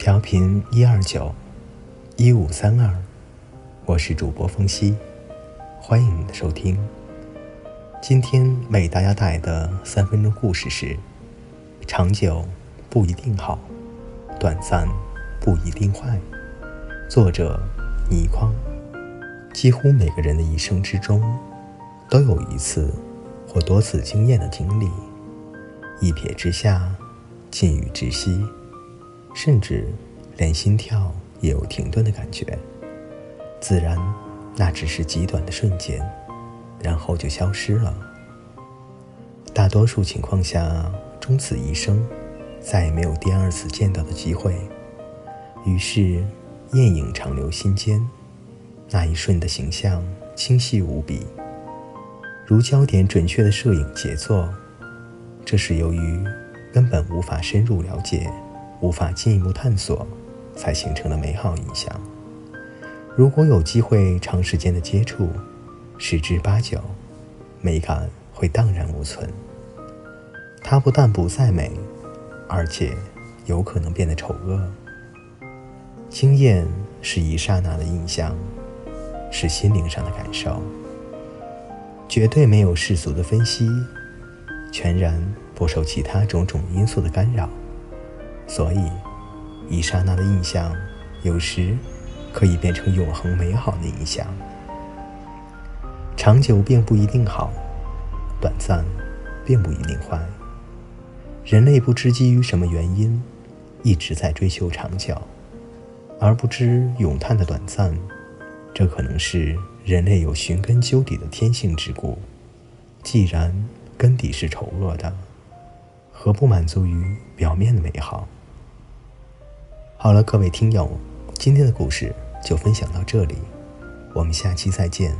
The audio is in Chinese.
调频一二九一五三二，我是主播风夕，欢迎你的收听。今天为大家带来的三分钟故事是：长久不一定好，短暂不一定坏。作者倪匡。几乎每个人的一生之中，都有一次或多次惊艳的经历，一瞥之下，尽欲窒息。甚至连心跳也有停顿的感觉。自然，那只是极短的瞬间，然后就消失了。大多数情况下，终此一生，再也没有第二次见到的机会。于是，艳影长留心间，那一瞬的形象清晰无比，如焦点准确的摄影杰作。这是由于根本无法深入了解。无法进一步探索，才形成了美好印象。如果有机会长时间的接触，十之八九，美感会荡然无存。它不但不再美，而且有可能变得丑恶。经验是一刹那的印象，是心灵上的感受，绝对没有世俗的分析，全然不受其他种种因素的干扰。所以，一刹那的印象，有时可以变成永恒美好的印象。长久并不一定好，短暂并不一定坏。人类不知基于什么原因，一直在追求长久，而不知咏叹的短暂。这可能是人类有寻根究底的天性之故。既然根底是丑恶的，何不满足于表面的美好？好了，各位听友，今天的故事就分享到这里，我们下期再见。